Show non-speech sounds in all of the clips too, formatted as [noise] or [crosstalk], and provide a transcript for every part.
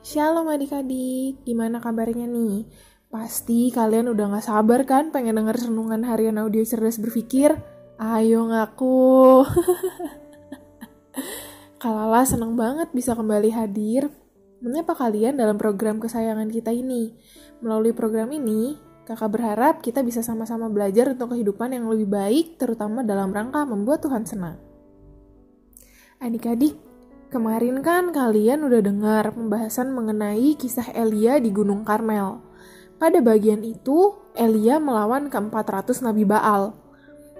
Shalom adik-adik, gimana kabarnya nih? Pasti kalian udah gak sabar kan pengen denger renungan harian audio cerdas berpikir? Ayo ngaku. [laughs] Kalala seneng banget bisa kembali hadir. Menyapa kalian dalam program kesayangan kita ini. Melalui program ini, kakak berharap kita bisa sama-sama belajar untuk kehidupan yang lebih baik, terutama dalam rangka membuat Tuhan senang. Adik-adik, Kemarin kan kalian udah dengar pembahasan mengenai kisah Elia di Gunung Karmel. Pada bagian itu, Elia melawan ke-400 Nabi Baal.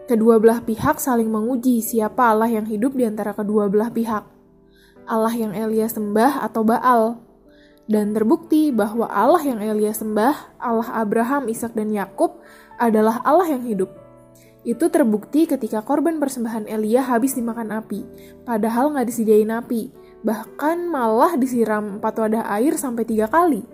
Kedua belah pihak saling menguji siapa Allah yang hidup di antara kedua belah pihak. Allah yang Elia sembah atau Baal. Dan terbukti bahwa Allah yang Elia sembah, Allah Abraham, Ishak dan Yakub adalah Allah yang hidup. Itu terbukti ketika korban persembahan Elia habis dimakan api, padahal nggak disediain api, bahkan malah disiram empat wadah air sampai tiga kali.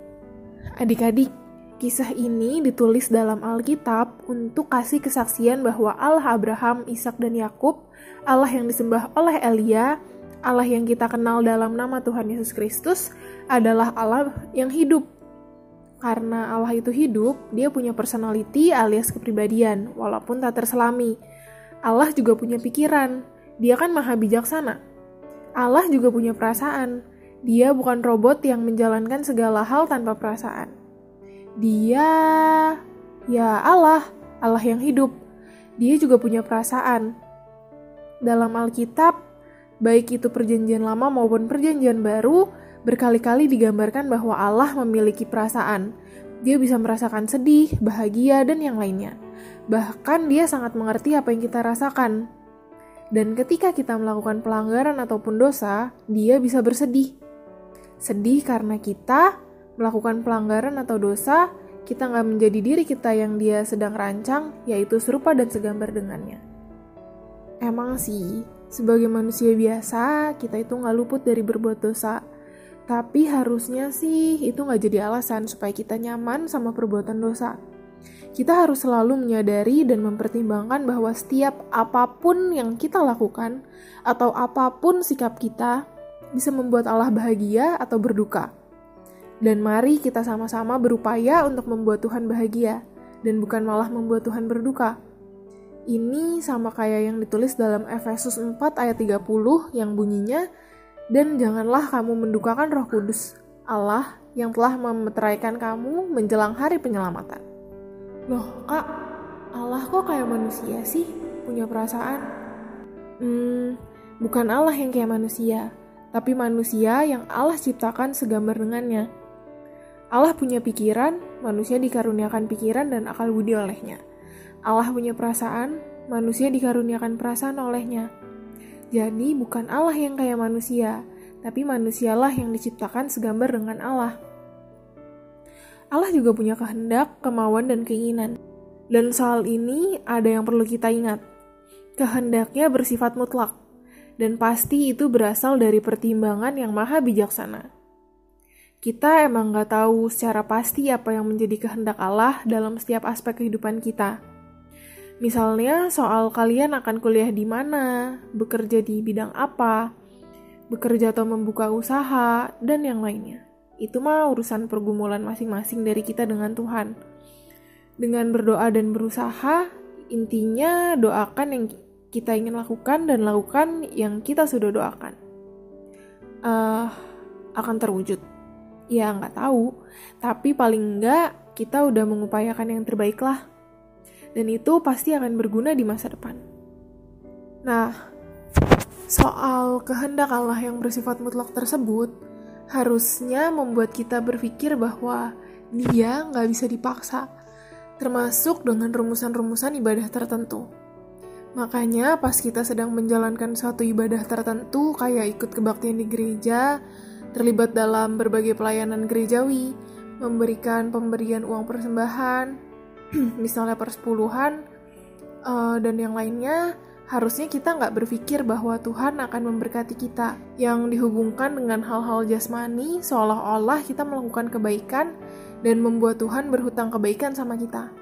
Adik-adik, kisah ini ditulis dalam Alkitab untuk kasih kesaksian bahwa Allah Abraham, Ishak dan Yakub, Allah yang disembah oleh Elia, Allah yang kita kenal dalam nama Tuhan Yesus Kristus, adalah Allah yang hidup karena Allah itu hidup, dia punya personality alias kepribadian, walaupun tak terselami. Allah juga punya pikiran, dia kan maha bijaksana. Allah juga punya perasaan, dia bukan robot yang menjalankan segala hal tanpa perasaan. Dia, ya Allah, Allah yang hidup. Dia juga punya perasaan. Dalam Alkitab, baik itu perjanjian lama maupun perjanjian baru, Berkali-kali digambarkan bahwa Allah memiliki perasaan. Dia bisa merasakan sedih, bahagia, dan yang lainnya. Bahkan dia sangat mengerti apa yang kita rasakan. Dan ketika kita melakukan pelanggaran ataupun dosa, dia bisa bersedih. Sedih karena kita melakukan pelanggaran atau dosa, kita nggak menjadi diri kita yang dia sedang rancang, yaitu serupa dan segambar dengannya. Emang sih, sebagai manusia biasa, kita itu nggak luput dari berbuat dosa tapi harusnya sih itu nggak jadi alasan supaya kita nyaman sama perbuatan dosa. Kita harus selalu menyadari dan mempertimbangkan bahwa setiap apa pun yang kita lakukan atau apa pun sikap kita bisa membuat Allah bahagia atau berduka. Dan mari kita sama-sama berupaya untuk membuat Tuhan bahagia dan bukan malah membuat Tuhan berduka. Ini sama kayak yang ditulis dalam Efesus 4 ayat 30 yang bunyinya, dan janganlah kamu mendukakan roh kudus Allah yang telah memeteraikan kamu menjelang hari penyelamatan. Loh kak, Allah kok kayak manusia sih? Punya perasaan? Hmm, bukan Allah yang kayak manusia, tapi manusia yang Allah ciptakan segambar dengannya. Allah punya pikiran, manusia dikaruniakan pikiran dan akal budi olehnya. Allah punya perasaan, manusia dikaruniakan perasaan olehnya. Jadi bukan Allah yang kayak manusia, tapi manusialah yang diciptakan segambar dengan Allah. Allah juga punya kehendak, kemauan, dan keinginan. Dan soal ini ada yang perlu kita ingat. Kehendaknya bersifat mutlak, dan pasti itu berasal dari pertimbangan yang maha bijaksana. Kita emang gak tahu secara pasti apa yang menjadi kehendak Allah dalam setiap aspek kehidupan kita Misalnya soal kalian akan kuliah di mana, bekerja di bidang apa, bekerja atau membuka usaha, dan yang lainnya. Itu mah urusan pergumulan masing-masing dari kita dengan Tuhan. Dengan berdoa dan berusaha, intinya doakan yang kita ingin lakukan dan lakukan yang kita sudah doakan. Uh, akan terwujud. Ya nggak tahu, tapi paling nggak kita udah mengupayakan yang terbaik lah dan itu pasti akan berguna di masa depan. Nah, soal kehendak Allah yang bersifat mutlak tersebut harusnya membuat kita berpikir bahwa dia nggak bisa dipaksa, termasuk dengan rumusan-rumusan ibadah tertentu. Makanya pas kita sedang menjalankan suatu ibadah tertentu kayak ikut kebaktian di gereja, terlibat dalam berbagai pelayanan gerejawi, memberikan pemberian uang persembahan, [clears throat] misalnya persepuluhan uh, dan yang lainnya, harusnya kita nggak berpikir bahwa Tuhan akan memberkati kita yang dihubungkan dengan hal-hal jasmani seolah-olah kita melakukan kebaikan dan membuat Tuhan berhutang kebaikan sama kita.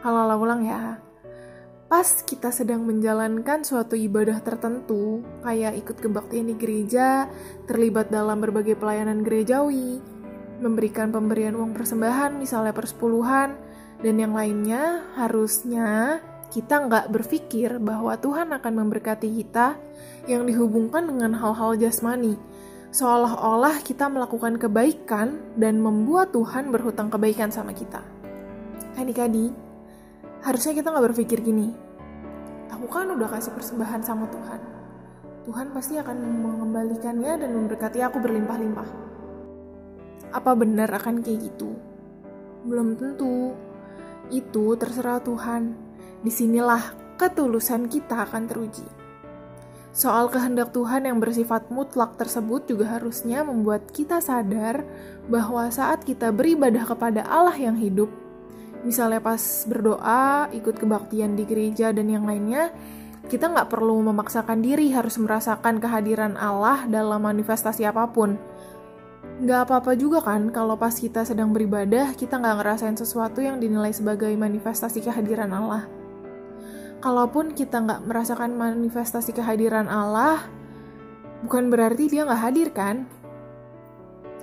Kalau ulang ya. pas kita sedang menjalankan suatu ibadah tertentu, kayak ikut kebaktian di gereja, terlibat dalam berbagai pelayanan gerejawi, memberikan pemberian uang persembahan, misalnya persepuluhan, dan yang lainnya, harusnya kita nggak berpikir bahwa Tuhan akan memberkati kita yang dihubungkan dengan hal-hal jasmani, seolah-olah kita melakukan kebaikan dan membuat Tuhan berhutang kebaikan sama kita. Adik-adik, harusnya kita nggak berpikir gini, aku kan udah kasih persembahan sama Tuhan. Tuhan pasti akan mengembalikannya dan memberkati aku berlimpah-limpah. Apa benar akan kayak gitu? Belum tentu. Itu terserah Tuhan. Di sinilah ketulusan kita akan teruji. Soal kehendak Tuhan yang bersifat mutlak tersebut juga harusnya membuat kita sadar bahwa saat kita beribadah kepada Allah yang hidup, misalnya pas berdoa, ikut kebaktian di gereja dan yang lainnya, kita nggak perlu memaksakan diri harus merasakan kehadiran Allah dalam manifestasi apa pun. Nggak apa-apa juga kan kalau pas kita sedang beribadah, kita nggak ngerasain sesuatu yang dinilai sebagai manifestasi kehadiran Allah. Kalaupun kita nggak merasakan manifestasi kehadiran Allah, bukan berarti dia nggak hadir kan?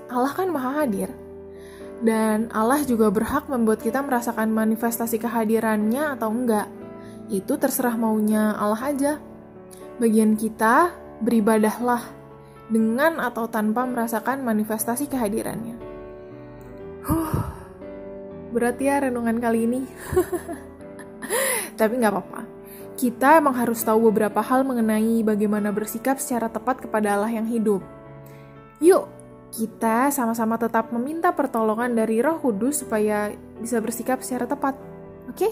Allah kan maha hadir dan Allah juga berhak membuat kita merasakan manifestasi kehadirannya atau enggak. Itu terserah maunya Allah aja. Bagian kita beribadahlah dengan atau tanpa merasakan manifestasi kehadirannya. Huh, berat ya renungan kali ini. [laughs] Tapi nggak apa-apa. Kita emang harus tahu beberapa hal mengenai bagaimana bersikap secara tepat kepada Allah yang hidup. Yuk, kita sama-sama tetap meminta pertolongan dari Roh Kudus supaya bisa bersikap secara tepat. Oke?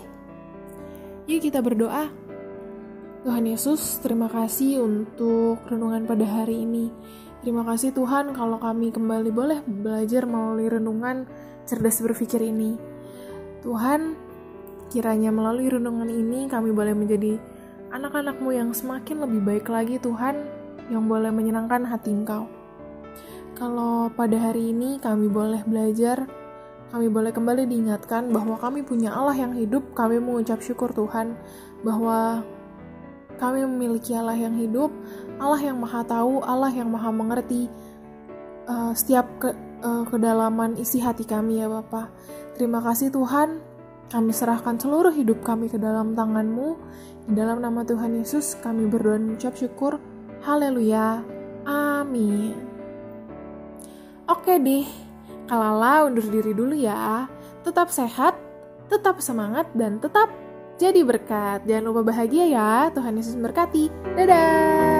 Yuk kita berdoa. Tuhan Yesus, terima kasih untuk renungan pada hari ini. Terima kasih Tuhan kalau kami kembali boleh belajar melalui renungan cerdas berpikir ini. Tuhan, kiranya melalui renungan ini kami boleh menjadi anak-anakmu yang semakin lebih baik lagi Tuhan, yang boleh menyenangkan hati Engkau. Kalau pada hari ini kami boleh belajar, kami boleh kembali diingatkan bahwa kami punya Allah yang hidup, kami mengucap syukur Tuhan bahwa kami memiliki Allah yang hidup, Allah yang maha tahu, Allah yang maha mengerti uh, setiap ke, uh, kedalaman isi hati kami ya Bapak. Terima kasih Tuhan, kami serahkan seluruh hidup kami ke dalam tangan-Mu. Di dalam nama Tuhan Yesus kami berdoa dan mengucap syukur. Haleluya. Amin. Oke deh, kalala undur diri dulu ya. Tetap sehat, tetap semangat, dan tetap jadi berkat. Jangan lupa bahagia ya. Tuhan Yesus memberkati. Dadah!